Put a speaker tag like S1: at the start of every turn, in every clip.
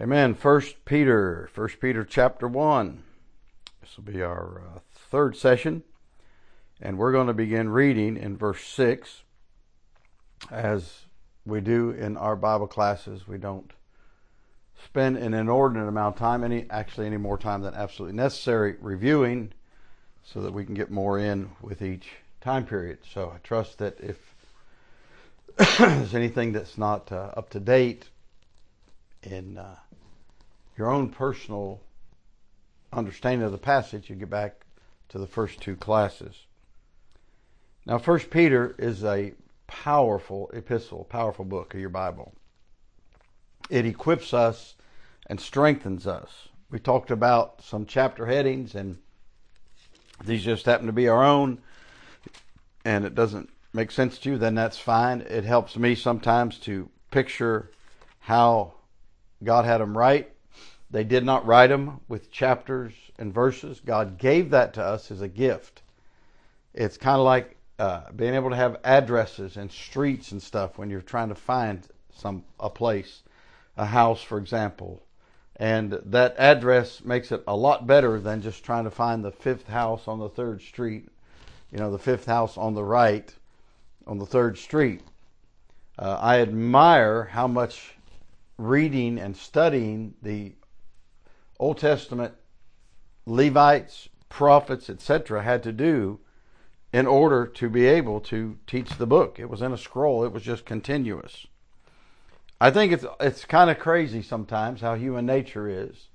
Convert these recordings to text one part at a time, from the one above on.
S1: Amen. First Peter, First Peter chapter one. This will be our uh, third session, and we're going to begin reading in verse six. As we do in our Bible classes, we don't spend an inordinate amount of time, any actually any more time than absolutely necessary, reviewing, so that we can get more in with each time period. So I trust that if there's anything that's not uh, up to date in uh, your own personal understanding of the passage, you get back to the first two classes. Now, First Peter is a powerful epistle, powerful book of your Bible. It equips us and strengthens us. We talked about some chapter headings, and these just happen to be our own, and it doesn't make sense to you, then that's fine. It helps me sometimes to picture how God had them write they did not write them with chapters and verses. God gave that to us as a gift. It's kind of like uh, being able to have addresses and streets and stuff when you're trying to find some a place, a house, for example. And that address makes it a lot better than just trying to find the fifth house on the third street, you know, the fifth house on the right on the third street. Uh, I admire how much reading and studying the Old Testament Levites, prophets, etc., had to do in order to be able to teach the book. It was in a scroll, it was just continuous. I think it's it's kind of crazy sometimes how human nature is.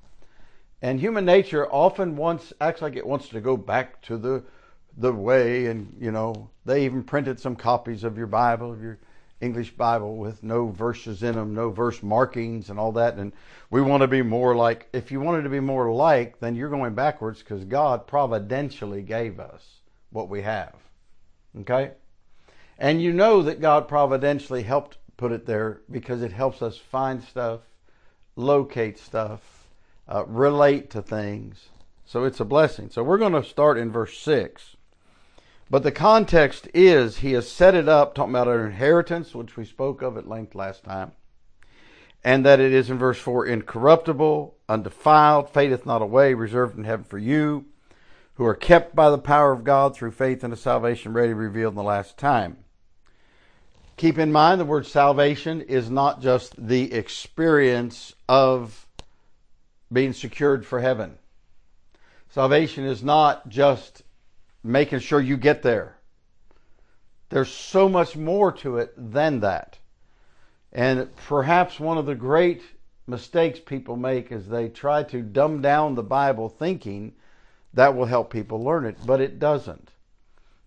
S1: And human nature often wants acts like it wants to go back to the the way and you know, they even printed some copies of your Bible, of your English Bible with no verses in them, no verse markings and all that. And we want to be more like, if you wanted to be more like, then you're going backwards because God providentially gave us what we have. Okay? And you know that God providentially helped put it there because it helps us find stuff, locate stuff, uh, relate to things. So it's a blessing. So we're going to start in verse 6. But the context is he has set it up, talking about our inheritance, which we spoke of at length last time, and that it is in verse 4 incorruptible, undefiled, fadeth not away, reserved in heaven for you, who are kept by the power of God through faith unto salvation ready revealed in the last time. Keep in mind the word salvation is not just the experience of being secured for heaven. Salvation is not just making sure you get there. There's so much more to it than that. And perhaps one of the great mistakes people make is they try to dumb down the Bible thinking that will help people learn it, but it doesn't.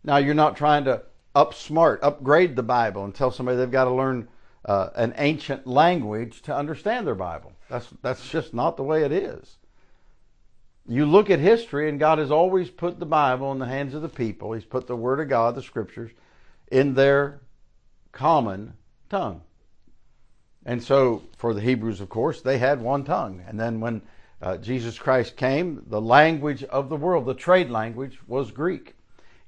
S1: Now, you're not trying to upsmart, upgrade the Bible and tell somebody they've got to learn uh, an ancient language to understand their Bible. That's, that's just not the way it is you look at history, and God has always put the Bible in the hands of the people. He's put the Word of God, the Scriptures, in their common tongue. And so, for the Hebrews, of course, they had one tongue. And then when uh, Jesus Christ came, the language of the world, the trade language, was Greek.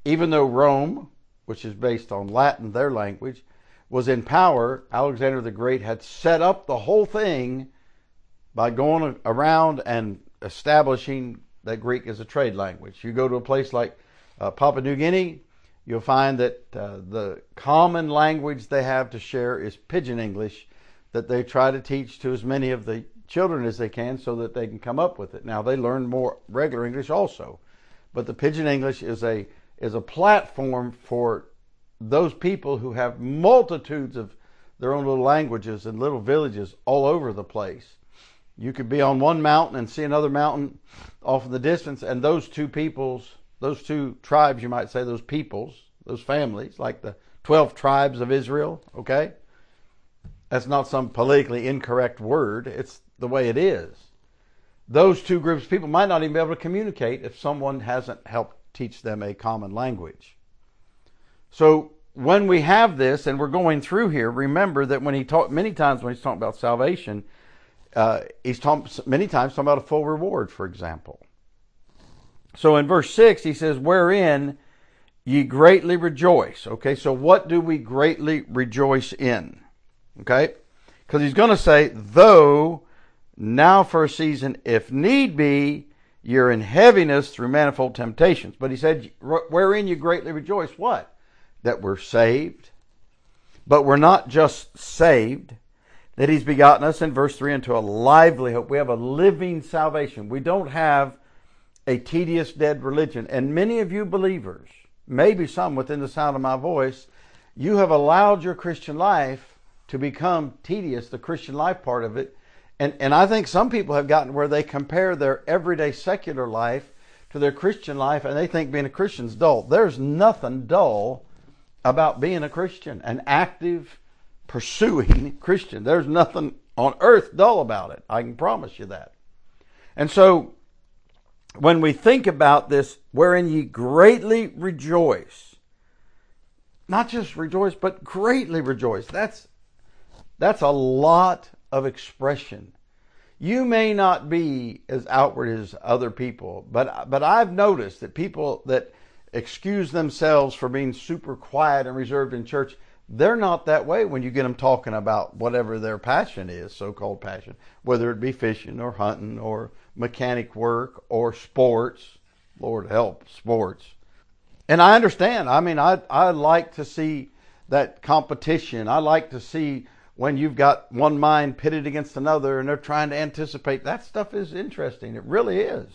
S1: Even though Rome, which is based on Latin, their language, was in power, Alexander the Great had set up the whole thing by going around and establishing that Greek as a trade language. You go to a place like uh, Papua New Guinea, you'll find that uh, the common language they have to share is Pidgin English that they try to teach to as many of the children as they can so that they can come up with it. Now they learn more regular English also, but the Pidgin English is a is a platform for those people who have multitudes of their own little languages and little villages all over the place you could be on one mountain and see another mountain off in the distance, and those two peoples, those two tribes, you might say, those peoples, those families, like the 12 tribes of Israel, okay? That's not some politically incorrect word, it's the way it is. Those two groups of people might not even be able to communicate if someone hasn't helped teach them a common language. So when we have this and we're going through here, remember that when he talked many times when he's talking about salvation, uh, he's talking many times talking about a full reward, for example. So in verse 6, he says, Wherein ye greatly rejoice. Okay, so what do we greatly rejoice in? Okay, because he's going to say, Though now for a season, if need be, you're in heaviness through manifold temptations. But he said, wherein you greatly rejoice. What? That we're saved. But we're not just saved, that he's begotten us in verse 3 into a lively hope. We have a living salvation. We don't have a tedious dead religion. And many of you believers, maybe some within the sound of my voice, you have allowed your Christian life to become tedious, the Christian life part of it, and, and I think some people have gotten where they compare their everyday secular life to their Christian life and they think being a Christian's dull. There's nothing dull about being a Christian, an active, pursuing Christian. There's nothing on earth dull about it. I can promise you that. And so when we think about this, wherein ye greatly rejoice, not just rejoice, but greatly rejoice. That's that's a lot of expression. You may not be as outward as other people, but but I've noticed that people that excuse themselves for being super quiet and reserved in church, they're not that way when you get them talking about whatever their passion is, so-called passion, whether it be fishing or hunting or mechanic work or sports. Lord help, sports. And I understand. I mean, I I like to see that competition. I like to see when you've got one mind pitted against another and they're trying to anticipate. That stuff is interesting. It really is.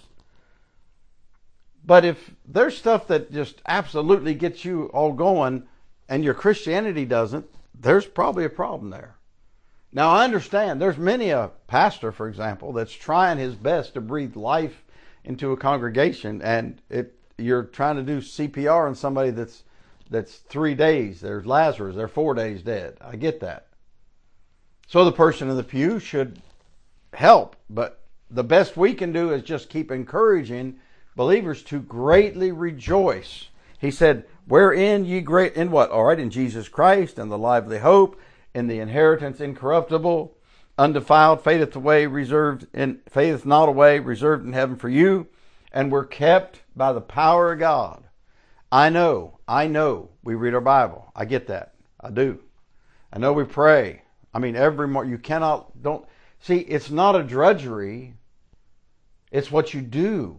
S1: But if there's stuff that just absolutely gets you all going and your Christianity doesn't, there's probably a problem there. Now I understand there's many a pastor, for example, that's trying his best to breathe life into a congregation and it you're trying to do CPR on somebody that's that's three days. There's Lazarus, they're four days dead. I get that. So the person in the pew should help, but the best we can do is just keep encouraging believers to greatly rejoice. He said, Wherein ye great, in what? All right, in Jesus Christ, and the lively hope, in the inheritance incorruptible, undefiled, fadeth away, reserved in, fadeth not away, reserved in heaven for you, and we're kept by the power of God. I know, I know we read our Bible. I get that. I do. I know we pray. I mean, every more you cannot don't see. It's not a drudgery. It's what you do.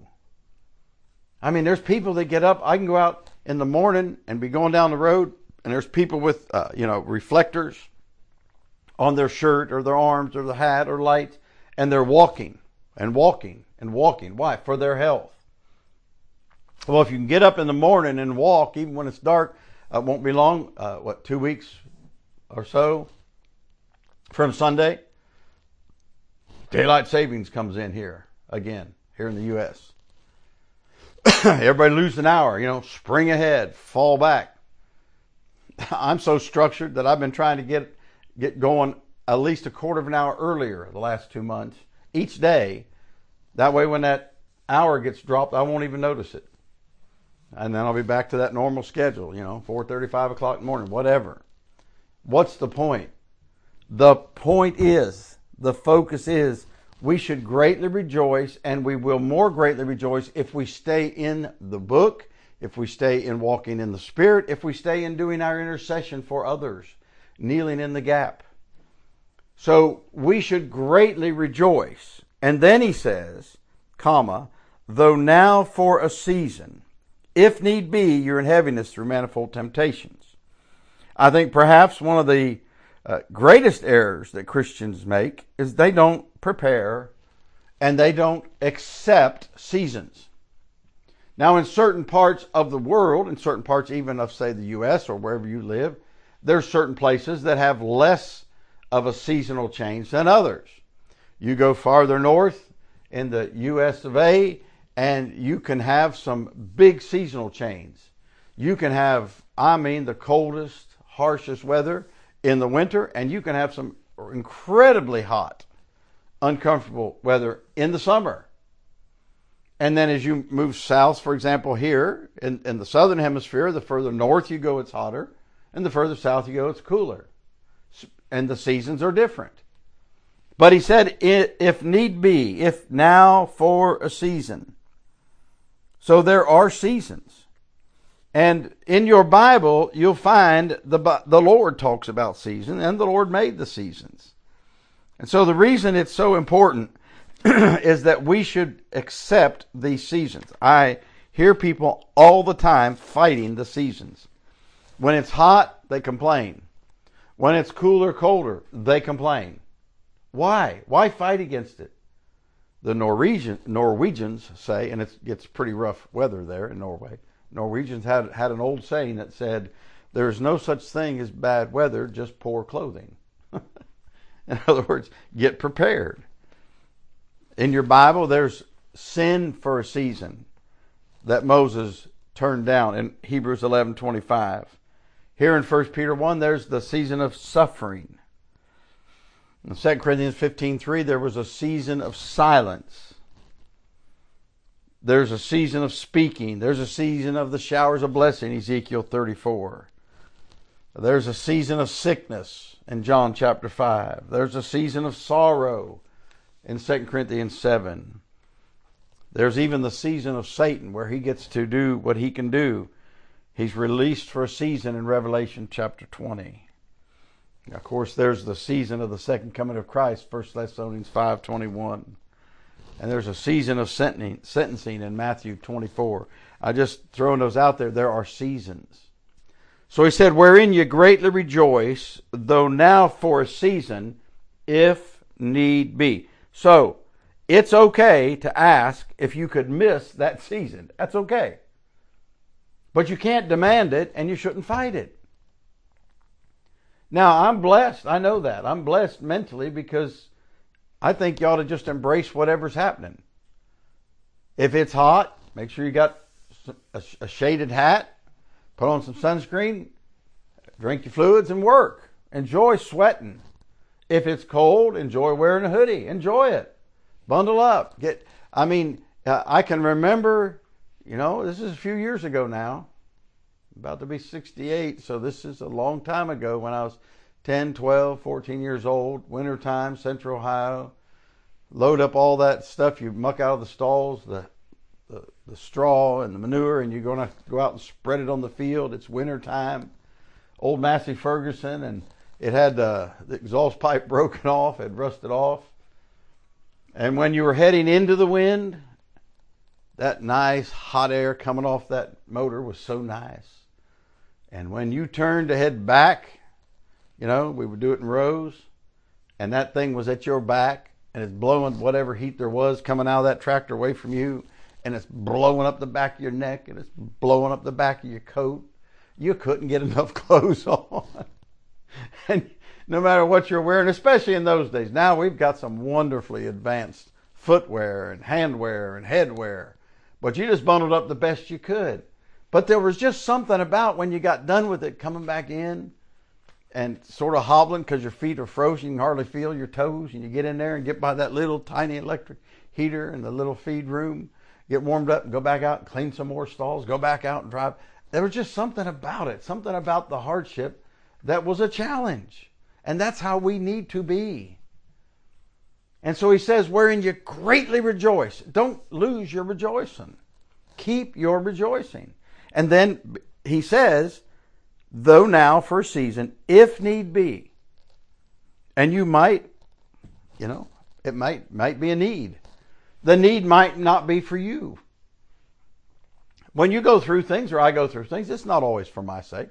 S1: I mean, there's people that get up. I can go out in the morning and be going down the road, and there's people with uh, you know reflectors on their shirt or their arms or the hat or lights, and they're walking and walking and walking. Why? For their health. Well, if you can get up in the morning and walk, even when it's dark, uh, it won't be long. Uh, what two weeks or so? from Sunday, daylight savings comes in here again, here in the U.S. Everybody lose an hour, you know, spring ahead, fall back. I'm so structured that I've been trying to get get going at least a quarter of an hour earlier the last two months each day. That way, when that hour gets dropped, I won't even notice it, and then I'll be back to that normal schedule. You know, four thirty, five o'clock in the morning, whatever. What's the point? The point is, the focus is, we should greatly rejoice, and we will more greatly rejoice if we stay in the book, if we stay in walking in the Spirit, if we stay in doing our intercession for others, kneeling in the gap. So we should greatly rejoice. And then he says, comma, though now for a season, if need be, you're in heaviness through manifold temptations. I think perhaps one of the uh, greatest errors that Christians make is they don't prepare and they don't accept seasons. Now, in certain parts of the world, in certain parts even of, say, the U.S. or wherever you live, there's certain places that have less of a seasonal change than others. You go farther north in the U.S. of A., and you can have some big seasonal change. You can have, I mean, the coldest, harshest weather in the winter, and you can have some incredibly hot, uncomfortable weather in the summer. And then as you move south, for example, here in, in the southern hemisphere, the further north you go, it's hotter, and the further south you go, it's cooler. And the seasons are different. But he said, if need be, if now for a season. So there are seasons. And in your Bible, you'll find the, the Lord talks about seasons, and the Lord made the seasons. And so the reason it's so important is that we should accept these seasons. I hear people all the time fighting the seasons. When it's hot, they complain. When it's cooler, colder, they complain. Why? Why fight against it? The Norwegian, Norwegians say, and it gets pretty rough weather there in Norway. Norwegians had, had an old saying that said, There's no such thing as bad weather, just poor clothing. in other words, get prepared. In your Bible, there's sin for a season that Moses turned down in Hebrews 11:25. Here in 1 Peter 1, there's the season of suffering. In 2 Corinthians 15:3, there was a season of silence. There's a season of speaking. There's a season of the showers of blessing, Ezekiel 34. There's a season of sickness in John chapter 5. There's a season of sorrow in 2 Corinthians 7. There's even the season of Satan where he gets to do what he can do. He's released for a season in Revelation chapter 20. Of course, there's the season of the second coming of Christ, 1 Thessalonians 5.21. And there's a season of sentencing in Matthew 24. I just throwing those out there. There are seasons. So he said, Wherein you greatly rejoice, though now for a season, if need be. So, it's okay to ask if you could miss that season. That's okay. But you can't demand it and you shouldn't fight it. Now, I'm blessed. I know that. I'm blessed mentally because I think you ought to just embrace whatever's happening. If it's hot, make sure you got a, shaded hat, put on some sunscreen, drink your fluids, and work. Enjoy sweating. If it's cold, enjoy wearing a hoodie. Enjoy it. Bundle up. Get. I mean, uh, I can remember. You know, this is a few years ago now. About to be 68, so this is a long time ago when I was 10, 12, 14 years old. Wintertime, Central Ohio. Load up all that stuff you muck out of the stalls, the the, the straw and the manure, and you're going to go out and spread it on the field. It's wintertime. Old Massey Ferguson and it had uh, the exhaust pipe broken off, had rusted off. And when you were heading into the wind, that nice hot air coming off that motor was so nice. And when you turned to head back, you know, we would do it in rows, and that thing was at your back, and it's blowing whatever heat there was coming out of that tractor away from you, and it's blowing up the back of your neck, and it's blowing up the back of your coat. You couldn't get enough clothes on. and no matter what you're wearing, especially in those days. Now we've got some wonderfully advanced footwear and handwear and headwear, but you just bundled up the best you could. But there was just something about when you got done with it coming back in and sort of hobbling because your feet are frozen, you can hardly feel your toes, and you get in there and get by that little tiny electric heater in the little feed room, get warmed up, and go back out and clean some more stalls, go back out and drive. There was just something about it, something about the hardship that was a challenge. And that's how we need to be. And so he says, wherein you greatly rejoice. Don't lose your rejoicing. Keep your rejoicing. And then he says, though now for a season, if need be. And you might, you know, it might might be a need. The need might not be for you. When you go through things, or I go through things, it's not always for my sake.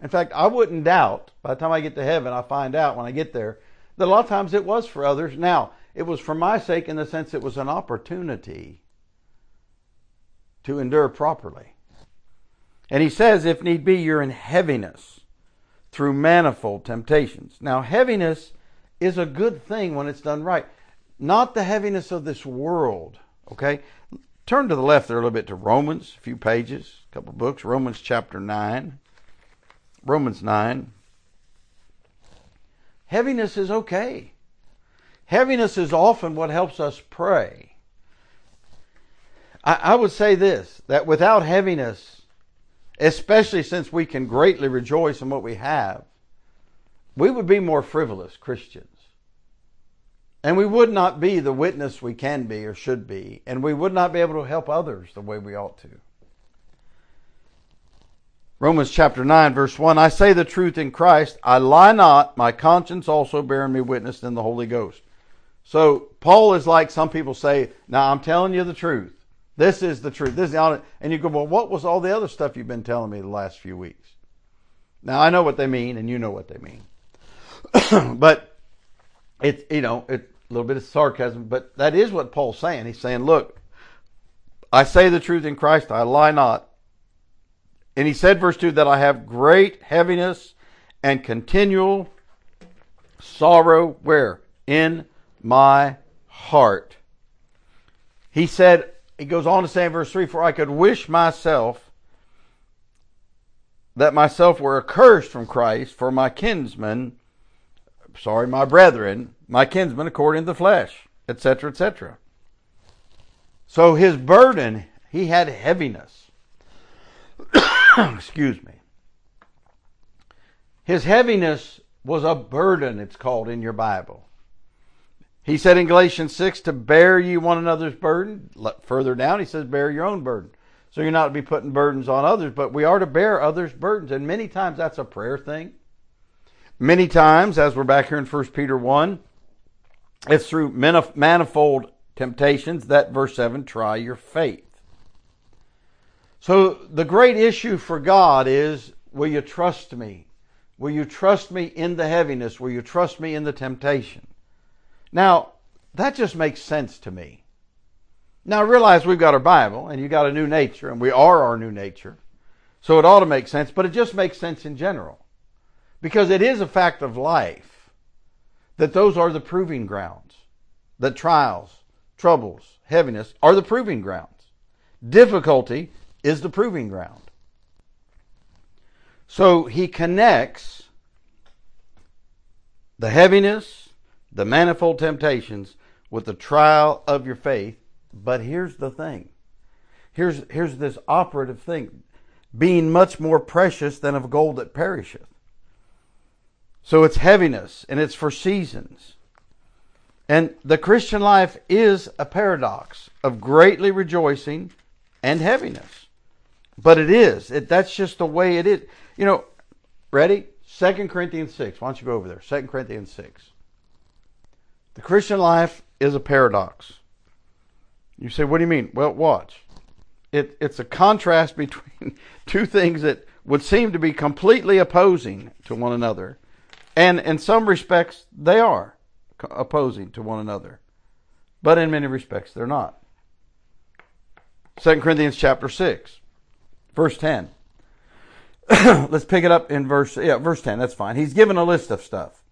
S1: In fact, I wouldn't doubt by the time I get to heaven, I find out when I get there that a lot of times it was for others. Now, it was for my sake in the sense it was an opportunity to endure properly. And he says, if need be, you're in heaviness through manifold temptations. Now, heaviness is a good thing when it's done right, not the heaviness of this world. Okay? Turn to the left there a little bit to Romans, a few pages, a couple books, Romans chapter 9. Romans 9. Heaviness is okay. Heaviness is often what helps us pray. I, I would say this that without heaviness, especially since we can greatly rejoice in what we have, we would be more frivolous Christians. And we would not be the witness we can be or should be. And we would not be able to help others the way we ought to. Romans chapter 9, verse 1 I say the truth in Christ, I lie not, my conscience also bearing me witness in the Holy Ghost. So Paul is like some people say, now I'm telling you the truth. This is the truth. This is the and you go, well, what was all the other stuff you've been telling me the last few weeks? Now I know what they mean, and you know what they mean. but it's you know a little bit of sarcasm, but that is what Paul's saying. He's saying, look, I say the truth in Christ, I lie not. And he said, verse 2, that I have great heaviness and continual sorrow where? In my heart. He said, he goes on to say in verse 3 For I could wish myself that myself were accursed from Christ for my kinsmen, sorry, my brethren, my kinsmen according to the flesh, etc., etc. So his burden, he had heaviness. Excuse me. His heaviness was a burden, it's called in your Bible. He said in Galatians 6 to bear you one another's burden. Further down, he says, bear your own burden. So you're not to be putting burdens on others, but we are to bear others' burdens. And many times that's a prayer thing. Many times, as we're back here in 1 Peter 1, it's through manifold temptations that, verse 7, try your faith. So the great issue for God is will you trust me? Will you trust me in the heaviness? Will you trust me in the temptation? Now, that just makes sense to me. Now, realize we've got our Bible and you got a new nature, and we are our new nature. So it ought to make sense, but it just makes sense in general. Because it is a fact of life that those are the proving grounds. That trials, troubles, heaviness are the proving grounds. Difficulty is the proving ground. So he connects the heaviness, the manifold temptations with the trial of your faith. But here's the thing. Here's, here's this operative thing. Being much more precious than of gold that perisheth. So it's heaviness and it's for seasons. And the Christian life is a paradox of greatly rejoicing and heaviness. But it is. It, that's just the way it is. You know, ready? 2 Corinthians 6. Why don't you go over there? 2 Corinthians 6. The Christian life is a paradox. You say, what do you mean? Well, watch. It, it's a contrast between two things that would seem to be completely opposing to one another. And in some respects, they are opposing to one another. But in many respects, they're not. 2 Corinthians chapter 6, verse 10. Let's pick it up in verse, yeah, verse 10. That's fine. He's given a list of stuff.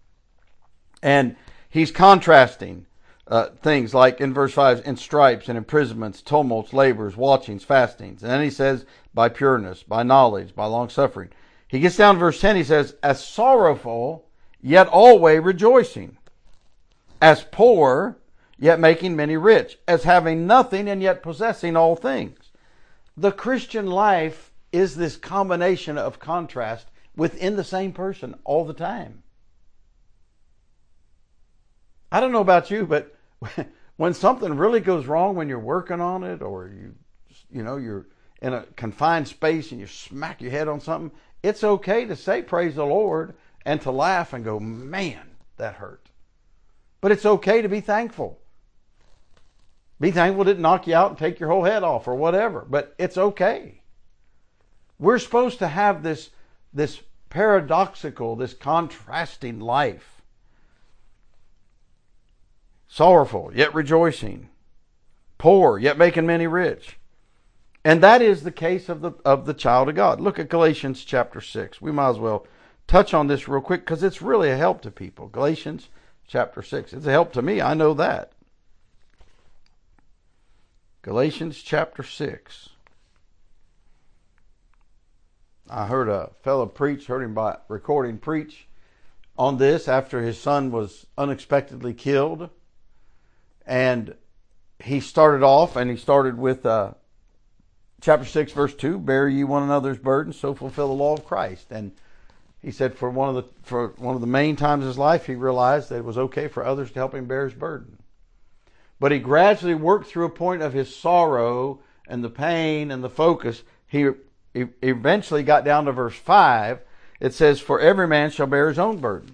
S1: And he's contrasting uh, things like in verse 5 in stripes and imprisonments, tumults, labors, watchings, fastings. And then he says, by pureness, by knowledge, by long suffering. He gets down to verse 10, he says, as sorrowful, yet always rejoicing, as poor, yet making many rich, as having nothing and yet possessing all things. The Christian life is this combination of contrast within the same person all the time. I don't know about you, but when something really goes wrong when you're working on it or you you know you're in a confined space and you smack your head on something, it's okay to say praise the Lord and to laugh and go, "Man, that hurt." But it's okay to be thankful. Be thankful it didn't knock you out and take your whole head off or whatever, but it's okay. We're supposed to have this this paradoxical, this contrasting life sorrowful, yet rejoicing, poor, yet making many rich. And that is the case of the of the child of God. Look at Galatians chapter 6. We might as well touch on this real quick because it's really a help to people. Galatians chapter 6. It's a help to me. I know that. Galatians chapter 6. I heard a fellow preach, heard him by recording preach on this after his son was unexpectedly killed. And he started off, and he started with uh, chapter 6, verse 2 Bear ye one another's burdens, so fulfill the law of Christ. And he said for one of the for one of the main times in his life, he realized that it was okay for others to help him bear his burden. But he gradually worked through a point of his sorrow and the pain and the focus. He, he eventually got down to verse 5. It says, For every man shall bear his own burden.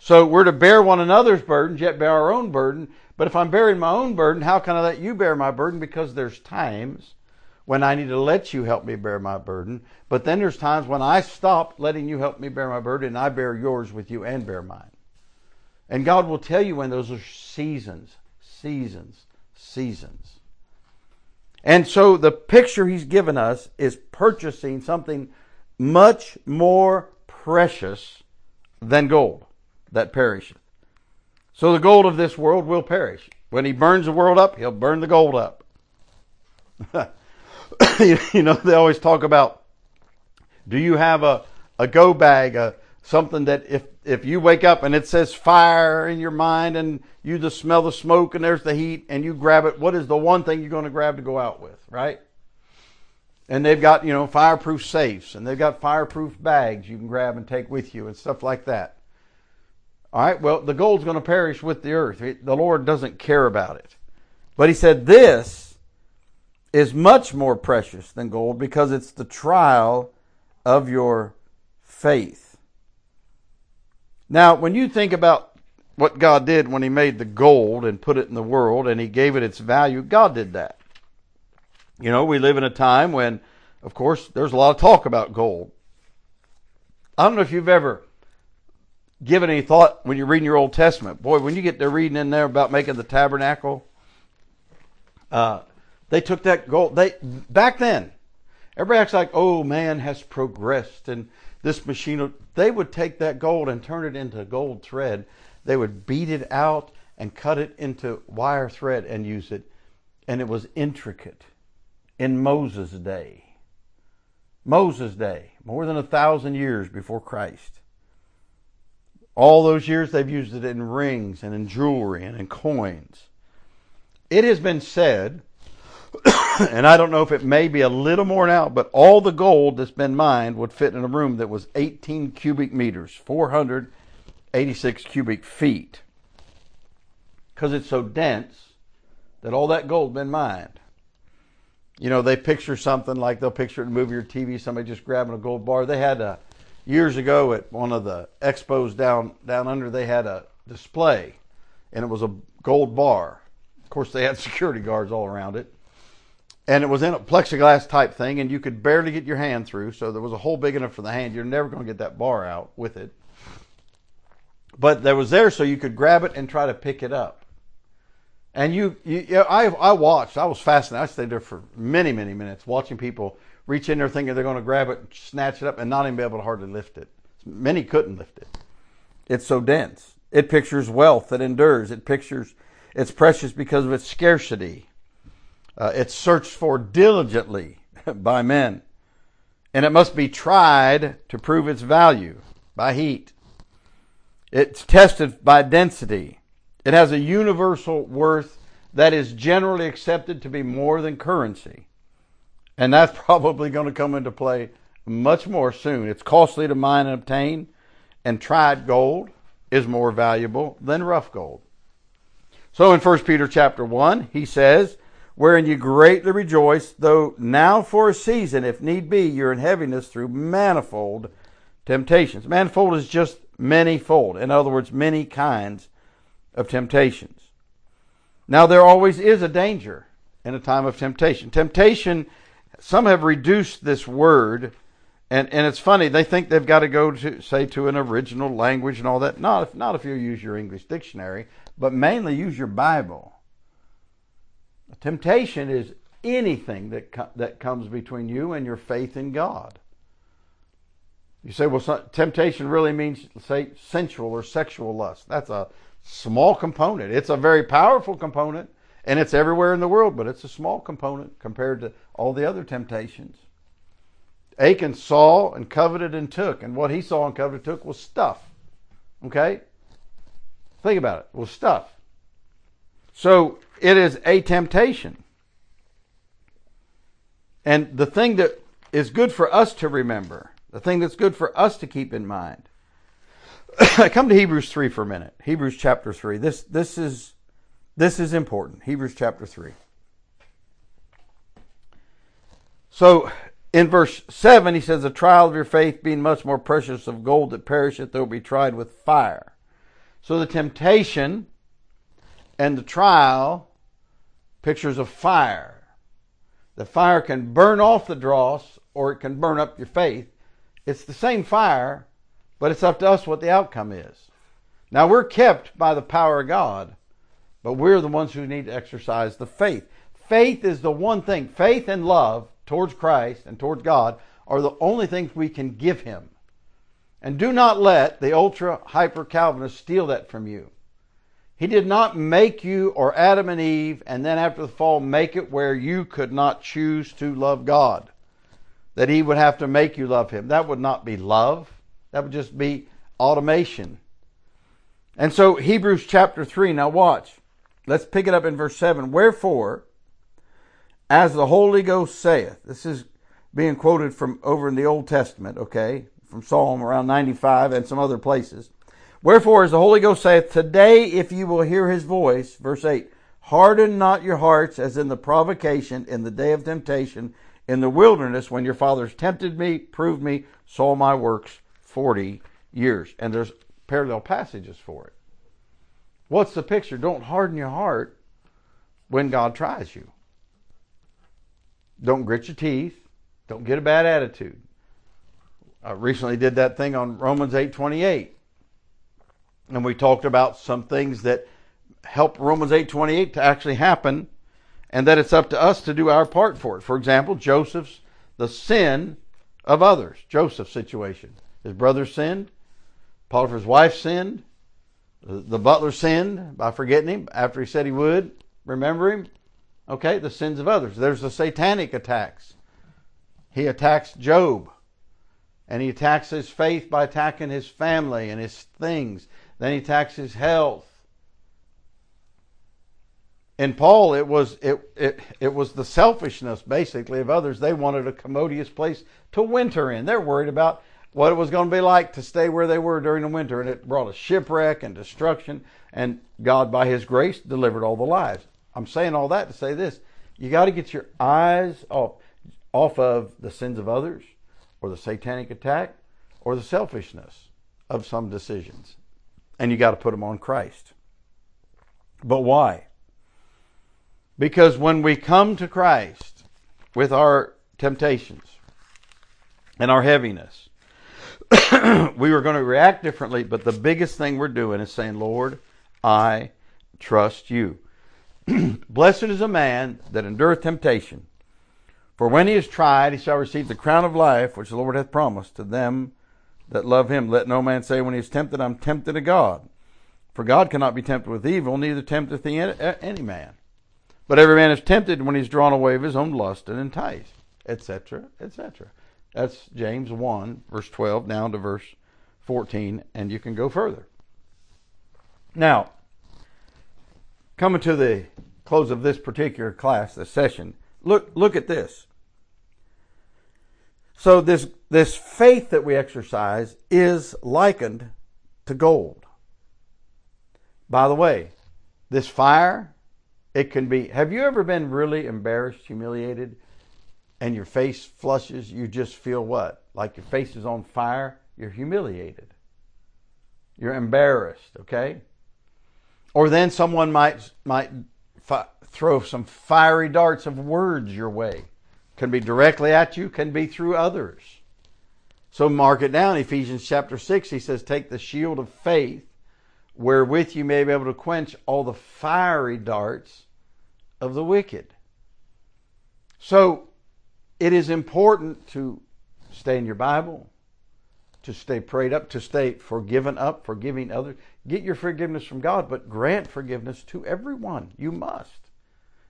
S1: So we're to bear one another's burdens, yet bear our own burden. But if I'm bearing my own burden, how can I let you bear my burden? Because there's times when I need to let you help me bear my burden. But then there's times when I stop letting you help me bear my burden and I bear yours with you and bear mine. And God will tell you when those are seasons, seasons, seasons. And so the picture he's given us is purchasing something much more precious than gold that perisheth. So the gold of this world will perish. When he burns the world up, he'll burn the gold up. you know, they always talk about do you have a, a go bag, a, something that if, if you wake up and it says fire in your mind and you just smell the smoke and there's the heat and you grab it, what is the one thing you're going to grab to go out with, right? And they've got, you know, fireproof safes and they've got fireproof bags you can grab and take with you and stuff like that. All right, well, the gold's going to perish with the earth. The Lord doesn't care about it. But he said, This is much more precious than gold because it's the trial of your faith. Now, when you think about what God did when He made the gold and put it in the world and He gave it its value, God did that. You know, we live in a time when, of course, there's a lot of talk about gold. I don't know if you've ever given any thought when you're reading your Old Testament. Boy, when you get to reading in there about making the tabernacle, uh, they took that gold. They back then, everybody acts like, oh, man has progressed and this machine, they would take that gold and turn it into gold thread. They would beat it out and cut it into wire thread and use it. And it was intricate in Moses' day. Moses' day, more than a thousand years before Christ. All those years they've used it in rings and in jewelry and in coins. It has been said and I don't know if it may be a little more now, but all the gold that's been mined would fit in a room that was 18 cubic meters, 486 cubic feet. Because it's so dense that all that gold been mined. You know, they picture something like they'll picture it in a movie or TV, somebody just grabbing a gold bar. They had a, years ago at one of the expos down, down under, they had a display, and it was a gold bar. Of course, they had security guards all around it and it was in a plexiglass type thing, and you could barely get your hand through. So there was a hole big enough for the hand. You're never going to get that bar out with it. But there was there so you could grab it and try to pick it up. And you, you, you I, I watched. I was fascinated. I stayed there for many, many minutes watching people reach in there thinking they're going to grab it, snatch it up, and not even be able to hardly lift it. Many couldn't lift it. It's so dense. It pictures wealth that endures. It pictures it's precious because of its scarcity. Uh, it's searched for diligently by men, and it must be tried to prove its value by heat. It's tested by density. It has a universal worth that is generally accepted to be more than currency. And that's probably going to come into play much more soon. It's costly to mine and obtain, and tried gold is more valuable than rough gold. So in 1 Peter chapter 1, he says, wherein you greatly rejoice, though now for a season, if need be, you're in heaviness through manifold temptations. Manifold is just manyfold. In other words, many kinds of temptations. Now, there always is a danger in a time of temptation. Temptation, some have reduced this word, and, and it's funny, they think they've got to go to, say, to an original language and all that. Not if, not if you use your English dictionary, but mainly use your Bible. Temptation is anything that, co- that comes between you and your faith in God. You say, well, so, temptation really means, say, sensual or sexual lust. That's a small component. It's a very powerful component, and it's everywhere in the world, but it's a small component compared to all the other temptations. Achan saw and coveted and took, and what he saw and coveted and took was stuff. Okay? Think about it. it was stuff. So it is a temptation. And the thing that is good for us to remember, the thing that's good for us to keep in mind. Come to Hebrews 3 for a minute. Hebrews chapter 3. This this is this is important. Hebrews chapter 3. So in verse 7, he says, The trial of your faith being much more precious of gold that perisheth, though it be tried with fire, So the temptation and the trial pictures of fire. The fire can burn off the dross or it can burn up your faith. It's the same fire, but it's up to us what the outcome is. Now we're kept by the power of God, but we're the ones who need to exercise the faith. Faith is the one thing. Faith and love towards Christ and towards God are the only things we can give Him. And do not let the ultra hyper Calvinist steal that from you. He did not make you or Adam and Eve and then after the fall make it where you could not choose to love God. That He would have to make you love Him. That would not be love. That would just be automation. And so, Hebrews chapter 3, now watch. Let's pick it up in verse 7. Wherefore, as the Holy Ghost saith, this is being quoted from over in the Old Testament, okay, from Psalm around 95 and some other places. Wherefore, as the Holy Ghost saith, Today, if you will hear his voice, verse 8, harden not your hearts as in the provocation, in the day of temptation, in the wilderness, when your fathers tempted me, proved me, saw my works 40 years. And there's parallel passages for it. What's the picture? Don't harden your heart when God tries you. Don't grit your teeth. Don't get a bad attitude. I recently did that thing on Romans 8:28. And we talked about some things that help Romans 8:28 to actually happen and that it's up to us to do our part for it. For example, Joseph's the sin of others. Joseph's situation. His brother sinned, Potiphar's wife sinned. The butler sinned by forgetting him after he said he would. Remember him? Okay, the sins of others. There's the satanic attacks. He attacks Job. And he attacks his faith by attacking his family and his things. Then he attacks his health. In Paul, it was it, it it was the selfishness basically of others. They wanted a commodious place to winter in. They're worried about what it was going to be like to stay where they were during the winter, and it brought a shipwreck and destruction. And God, by His grace, delivered all the lives. I'm saying all that to say this: you got to get your eyes off off of the sins of others, or the satanic attack, or the selfishness of some decisions, and you got to put them on Christ. But why? Because when we come to Christ with our temptations and our heaviness, we were going to react differently, but the biggest thing we're doing is saying, Lord, I trust you. Blessed is a man that endureth temptation. For when he is tried, he shall receive the crown of life which the Lord hath promised to them that love him. Let no man say when he is tempted, I'm tempted of God. For God cannot be tempted with evil, neither tempteth he any man. But every man is tempted when he is drawn away of his own lust and enticed, etc., etc. That's James 1, verse 12, down to verse 14, and you can go further. Now, coming to the close of this particular class, this session, look look at this. So this this faith that we exercise is likened to gold. By the way, this fire, it can be. Have you ever been really embarrassed, humiliated? And your face flushes, you just feel what? Like your face is on fire? You're humiliated. You're embarrassed, okay? Or then someone might might throw some fiery darts of words your way. Can be directly at you, can be through others. So mark it down. Ephesians chapter 6, he says, Take the shield of faith, wherewith you may be able to quench all the fiery darts of the wicked. So it is important to stay in your Bible, to stay prayed up, to stay forgiven up, forgiving others. Get your forgiveness from God, but grant forgiveness to everyone. You must.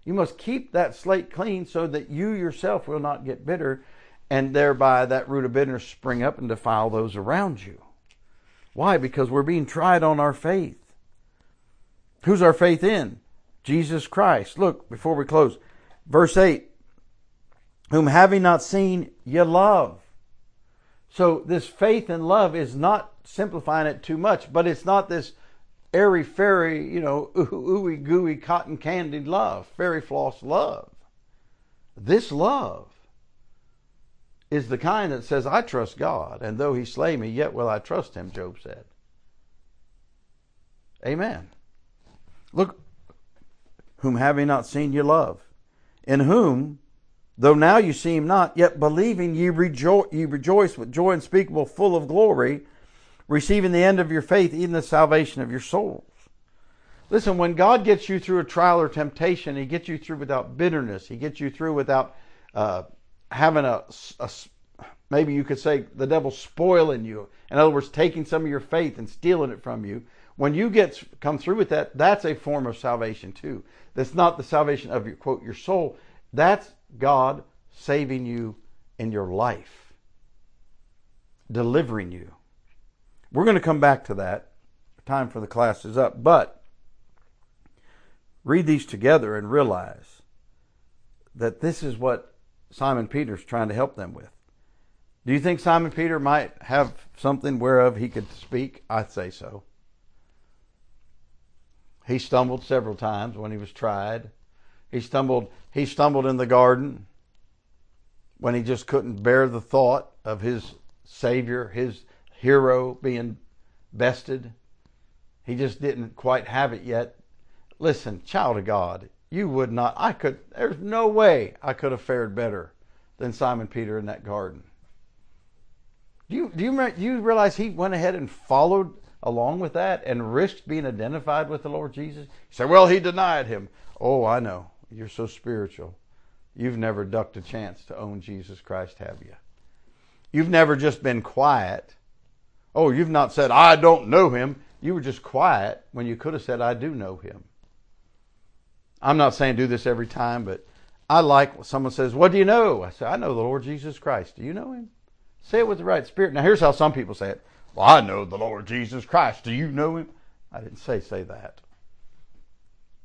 S1: You must keep that slate clean so that you yourself will not get bitter and thereby that root of bitterness spring up and defile those around you. Why? Because we're being tried on our faith. Who's our faith in? Jesus Christ. Look, before we close, verse 8 whom having not seen, ye love. So this faith and love is not simplifying it too much, but it's not this airy fairy, you know, ooey gooey cotton candy love, fairy floss love. This love is the kind that says, I trust God, and though he slay me, yet will I trust him, Job said. Amen. Look, whom having not seen you love, in whom, though now you see him not, yet believing ye rejoice, ye rejoice with joy unspeakable, full of glory, receiving the end of your faith, even the salvation of your souls. Listen, when God gets you through a trial or temptation, He gets you through without bitterness. He gets you through without uh, having a, a, maybe you could say the devil spoiling you. In other words, taking some of your faith and stealing it from you. When you get come through with that, that's a form of salvation too. That's not the salvation of your quote your soul. That's God saving you in your life, delivering you. We're going to come back to that. Time for the class is up, but read these together and realize that this is what Simon Peter's trying to help them with. Do you think Simon Peter might have something whereof he could speak? I'd say so. He stumbled several times when he was tried. He stumbled he stumbled in the garden when he just couldn't bear the thought of his savior, his hero being bested. He just didn't quite have it yet. Listen, child of God, you would not I could there's no way I could have fared better than Simon Peter in that garden. Do you do you, do you realize he went ahead and followed along with that and risked being identified with the Lord Jesus? You say, well, he denied him. Oh, I know. You're so spiritual. You've never ducked a chance to own Jesus Christ, have you? You've never just been quiet. Oh, you've not said, I don't know him. You were just quiet when you could have said, I do know him. I'm not saying do this every time, but I like when someone says, What do you know? I say, I know the Lord Jesus Christ. Do you know him? Say it with the right spirit. Now, here's how some people say it. Well, I know the Lord Jesus Christ. Do you know him? I didn't say say that.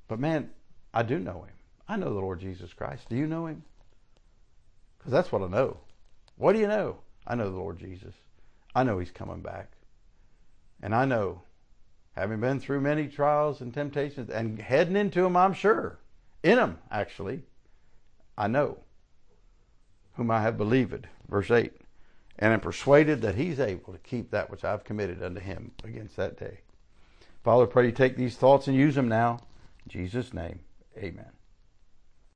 S1: But man, I do know him. I know the Lord Jesus Christ. Do you know him? Because that's what I know. What do you know? I know the Lord Jesus. I know he's coming back. And I know, having been through many trials and temptations and heading into them, I'm sure, in them actually, I know whom I have believed. Verse 8 and am persuaded that he's able to keep that which I've committed unto him against that day. Father, pray you take these thoughts and use them now. In Jesus' name, amen.